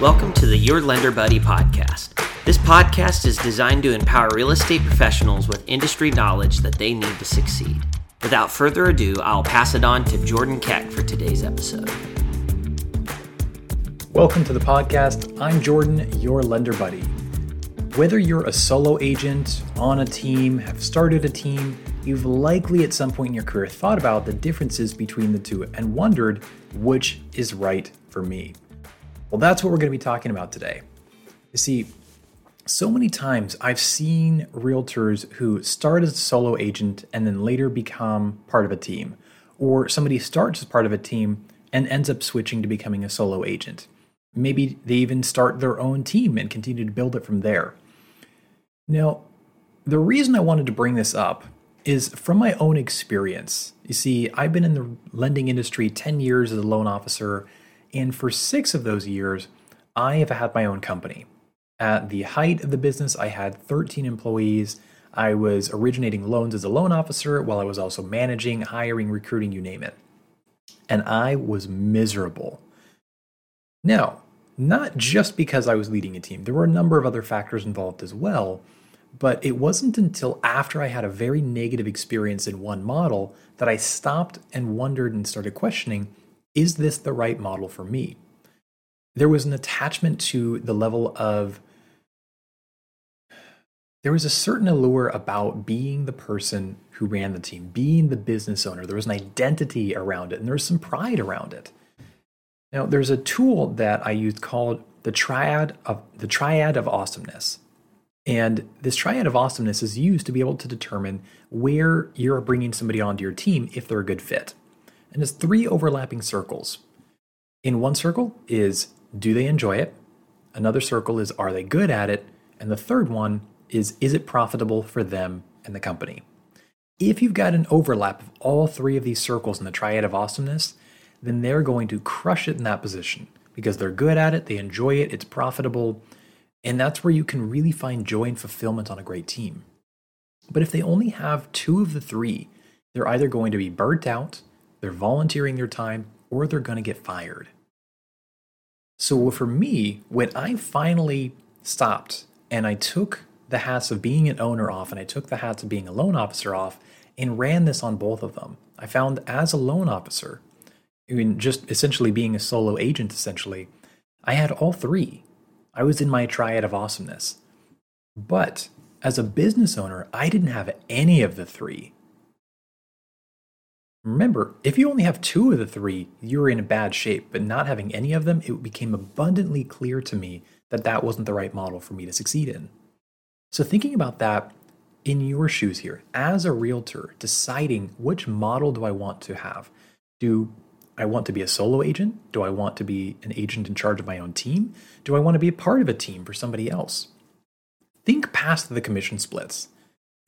Welcome to the Your Lender Buddy podcast. This podcast is designed to empower real estate professionals with industry knowledge that they need to succeed. Without further ado, I'll pass it on to Jordan Keck for today's episode. Welcome to the podcast. I'm Jordan, your lender buddy. Whether you're a solo agent, on a team, have started a team, you've likely at some point in your career thought about the differences between the two and wondered which is right for me. Well, that's what we're going to be talking about today. You see, so many times I've seen realtors who start as a solo agent and then later become part of a team, or somebody starts as part of a team and ends up switching to becoming a solo agent. Maybe they even start their own team and continue to build it from there. Now, the reason I wanted to bring this up is from my own experience. You see, I've been in the lending industry 10 years as a loan officer and for six of those years, I have had my own company. At the height of the business, I had 13 employees. I was originating loans as a loan officer while I was also managing, hiring, recruiting, you name it. And I was miserable. Now, not just because I was leading a team, there were a number of other factors involved as well. But it wasn't until after I had a very negative experience in one model that I stopped and wondered and started questioning is this the right model for me? There was an attachment to the level of, there was a certain allure about being the person who ran the team, being the business owner. There was an identity around it, and there was some pride around it. Now, there's a tool that I used called the triad of the triad of awesomeness. And this triad of awesomeness is used to be able to determine where you're bringing somebody onto your team if they're a good fit and has three overlapping circles. In one circle is do they enjoy it? Another circle is are they good at it? And the third one is is it profitable for them and the company? If you've got an overlap of all three of these circles in the triad of awesomeness, then they're going to crush it in that position because they're good at it, they enjoy it, it's profitable, and that's where you can really find joy and fulfillment on a great team. But if they only have two of the three, they're either going to be burnt out they're volunteering their time, or they're going to get fired. So for me, when I finally stopped and I took the hats of being an owner off and I took the hats of being a loan officer off and ran this on both of them, I found as a loan officer, I mean, just essentially being a solo agent, essentially, I had all three. I was in my triad of awesomeness. But as a business owner, I didn't have any of the three. Remember, if you only have two of the three, you're in a bad shape, but not having any of them, it became abundantly clear to me that that wasn't the right model for me to succeed in. So, thinking about that in your shoes here, as a realtor, deciding which model do I want to have? Do I want to be a solo agent? Do I want to be an agent in charge of my own team? Do I want to be a part of a team for somebody else? Think past the commission splits,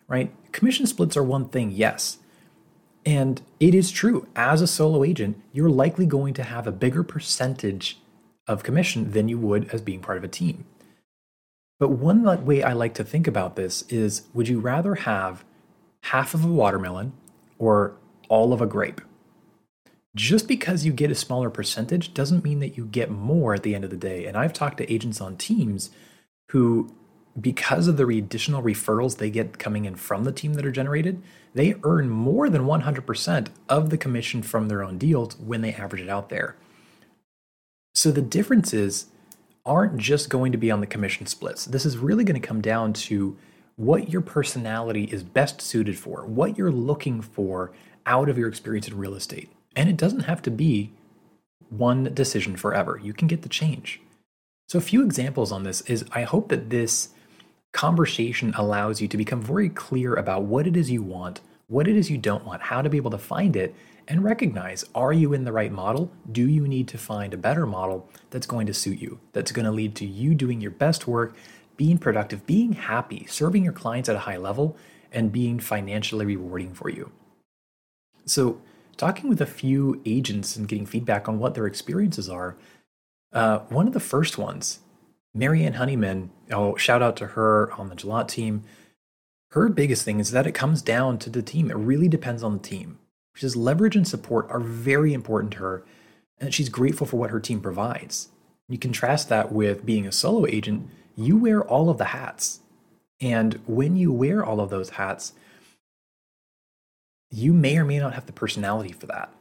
right? Commission splits are one thing, yes, and it is true, as a solo agent, you're likely going to have a bigger percentage of commission than you would as being part of a team. But one way I like to think about this is would you rather have half of a watermelon or all of a grape? Just because you get a smaller percentage doesn't mean that you get more at the end of the day. And I've talked to agents on teams who because of the additional referrals they get coming in from the team that are generated, they earn more than 100% of the commission from their own deals when they average it out there. So the differences aren't just going to be on the commission splits. This is really going to come down to what your personality is best suited for, what you're looking for out of your experience in real estate. And it doesn't have to be one decision forever. You can get the change. So, a few examples on this is I hope that this conversation allows you to become very clear about what it is you want, what it is you don't want, how to be able to find it, and recognize are you in the right model? Do you need to find a better model that's going to suit you, that's going to lead to you doing your best work, being productive, being happy, serving your clients at a high level, and being financially rewarding for you? So, talking with a few agents and getting feedback on what their experiences are, uh, one of the first ones Marianne Honeyman, oh, shout out to her on the Gelot team. Her biggest thing is that it comes down to the team. It really depends on the team. She says leverage and support are very important to her, and she's grateful for what her team provides. You contrast that with being a solo agent, you wear all of the hats. And when you wear all of those hats, you may or may not have the personality for that.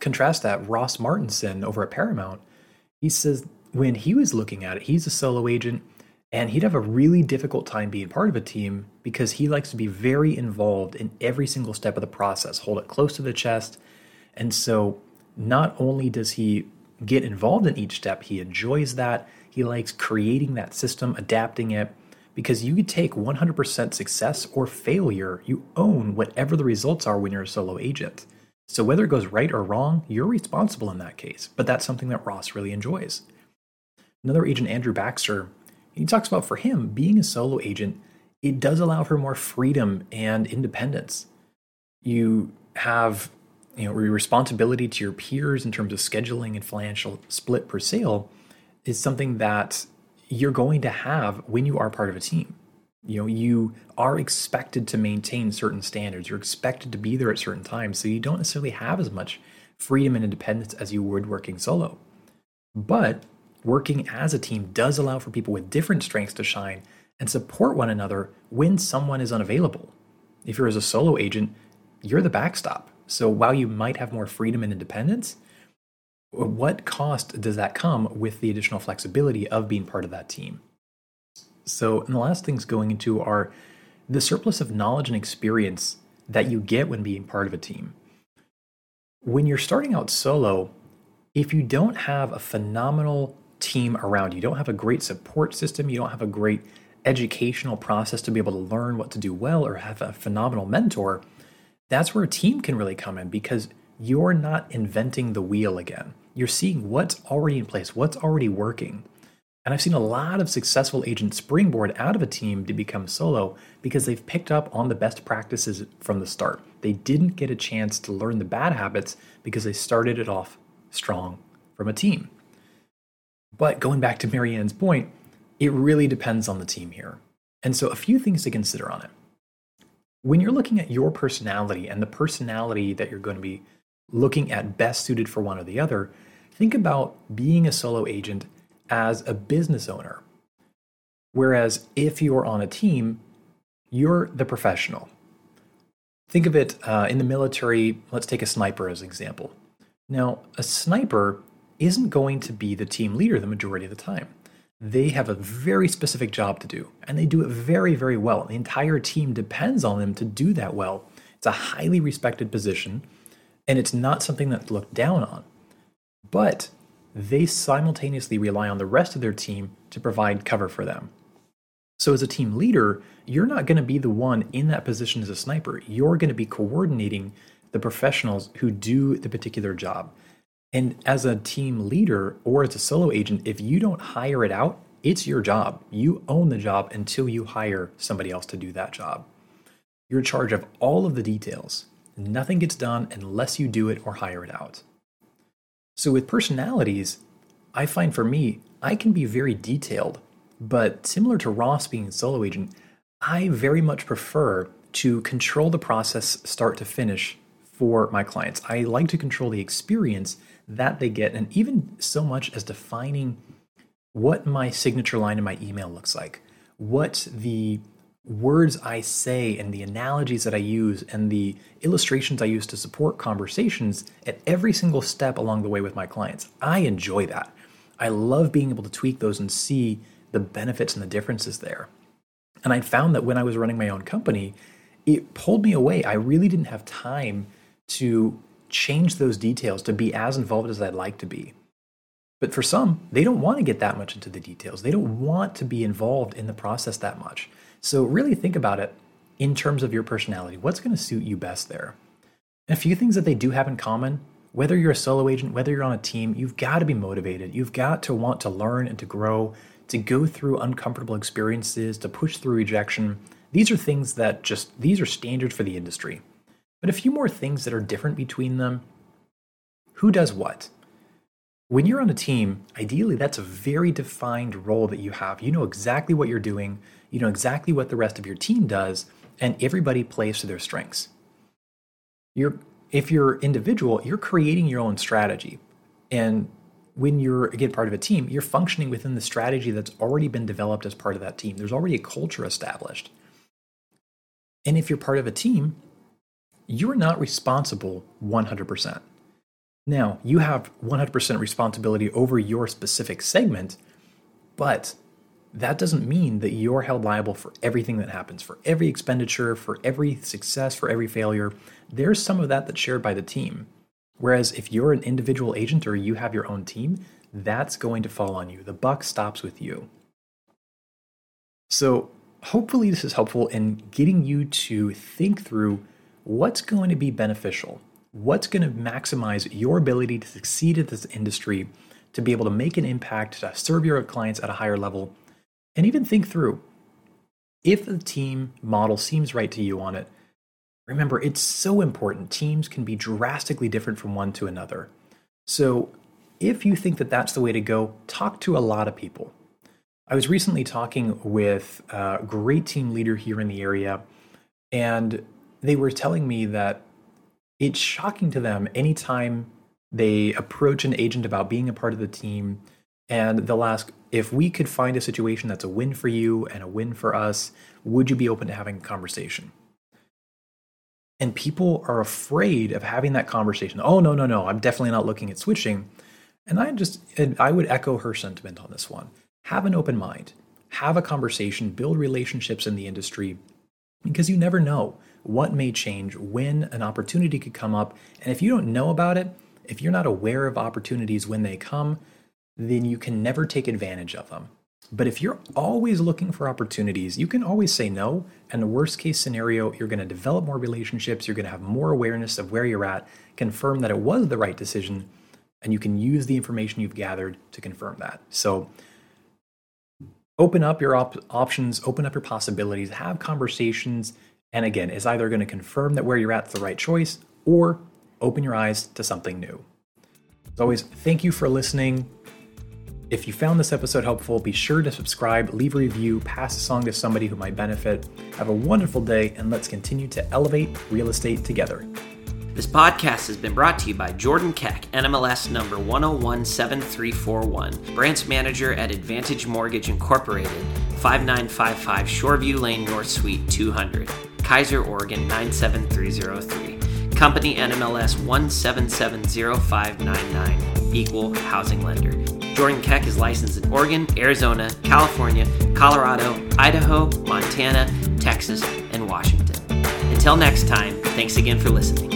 Contrast that Ross Martinson over at Paramount. He says when he was looking at it, he's a solo agent and he'd have a really difficult time being part of a team because he likes to be very involved in every single step of the process, hold it close to the chest. And so not only does he get involved in each step, he enjoys that. He likes creating that system, adapting it, because you could take 100% success or failure. You own whatever the results are when you're a solo agent. So whether it goes right or wrong, you're responsible in that case. But that's something that Ross really enjoys. Another agent, Andrew Baxter, he talks about for him, being a solo agent, it does allow for more freedom and independence. You have you know, your responsibility to your peers in terms of scheduling and financial split per sale is something that you're going to have when you are part of a team. You know, you are expected to maintain certain standards. You're expected to be there at certain times. So you don't necessarily have as much freedom and independence as you would working solo. But working as a team does allow for people with different strengths to shine and support one another when someone is unavailable. If you're as a solo agent, you're the backstop. So while you might have more freedom and independence, what cost does that come with the additional flexibility of being part of that team? So, and the last things going into are the surplus of knowledge and experience that you get when being part of a team. When you're starting out solo, if you don't have a phenomenal team around you, don't have a great support system, you don't have a great educational process to be able to learn what to do well or have a phenomenal mentor, that's where a team can really come in because you're not inventing the wheel again. You're seeing what's already in place, what's already working. And I've seen a lot of successful agents springboard out of a team to become solo because they've picked up on the best practices from the start. They didn't get a chance to learn the bad habits because they started it off strong from a team. But going back to Marianne's point, it really depends on the team here. And so, a few things to consider on it. When you're looking at your personality and the personality that you're going to be looking at best suited for one or the other, think about being a solo agent as a business owner. Whereas if you're on a team, you're the professional. Think of it uh, in the military, let's take a sniper as an example. Now, a sniper isn't going to be the team leader the majority of the time. They have a very specific job to do, and they do it very, very well. The entire team depends on them to do that well. It's a highly respected position, and it's not something that's looked down on. But they simultaneously rely on the rest of their team to provide cover for them. So, as a team leader, you're not going to be the one in that position as a sniper. You're going to be coordinating the professionals who do the particular job. And as a team leader or as a solo agent, if you don't hire it out, it's your job. You own the job until you hire somebody else to do that job. You're in charge of all of the details. Nothing gets done unless you do it or hire it out. So, with personalities, I find for me, I can be very detailed, but similar to Ross being a solo agent, I very much prefer to control the process start to finish for my clients. I like to control the experience that they get, and even so much as defining what my signature line in my email looks like, what the words I say and the analogies that I use and the illustrations I use to support conversations at every single step along the way with my clients. I enjoy that. I love being able to tweak those and see the benefits and the differences there. And I found that when I was running my own company, it pulled me away. I really didn't have time to change those details to be as involved as I'd like to be. But for some, they don't want to get that much into the details. They don't want to be involved in the process that much. So really think about it in terms of your personality. What's going to suit you best there? And a few things that they do have in common whether you're a solo agent, whether you're on a team, you've got to be motivated. You've got to want to learn and to grow, to go through uncomfortable experiences, to push through rejection. These are things that just, these are standards for the industry. But a few more things that are different between them. Who does what? When you're on a team, ideally that's a very defined role that you have. You know exactly what you're doing, you know exactly what the rest of your team does, and everybody plays to their strengths. You're if you're individual, you're creating your own strategy. And when you're again part of a team, you're functioning within the strategy that's already been developed as part of that team. There's already a culture established. And if you're part of a team, you're not responsible 100%. Now, you have 100% responsibility over your specific segment, but that doesn't mean that you're held liable for everything that happens, for every expenditure, for every success, for every failure. There's some of that that's shared by the team. Whereas if you're an individual agent or you have your own team, that's going to fall on you. The buck stops with you. So, hopefully, this is helpful in getting you to think through what's going to be beneficial, what's going to maximize your ability to succeed at this industry, to be able to make an impact, to serve your clients at a higher level, and even think through if the team model seems right to you on it. Remember, it's so important. Teams can be drastically different from one to another. So, if you think that that's the way to go, talk to a lot of people. I was recently talking with a great team leader here in the area, and they were telling me that it's shocking to them anytime they approach an agent about being a part of the team and they'll ask if we could find a situation that's a win for you and a win for us would you be open to having a conversation? And people are afraid of having that conversation. Oh no no no i'm definitely not looking at switching. And i just i would echo her sentiment on this one. Have an open mind. Have a conversation. Build relationships in the industry because you never know what may change, when an opportunity could come up. And if you don't know about it, if you're not aware of opportunities when they come, then you can never take advantage of them. But if you're always looking for opportunities, you can always say no. And the worst case scenario, you're going to develop more relationships, you're going to have more awareness of where you're at, confirm that it was the right decision, and you can use the information you've gathered to confirm that. So open up your op- options, open up your possibilities, have conversations, and again, is either going to confirm that where you're at is the right choice or open your eyes to something new. As always, thank you for listening. If you found this episode helpful, be sure to subscribe, leave a review, pass the song to somebody who might benefit. Have a wonderful day, and let's continue to elevate real estate together. This podcast has been brought to you by Jordan Keck, NMLS number 1017341, branch manager at Advantage Mortgage Incorporated, 5955 Shoreview Lane North Suite 200. Keizer, Oregon 97303. Company NMLS 1770599. Equal housing lender. Jordan Keck is licensed in Oregon, Arizona, California, Colorado, Idaho, Montana, Texas, and Washington. Until next time, thanks again for listening.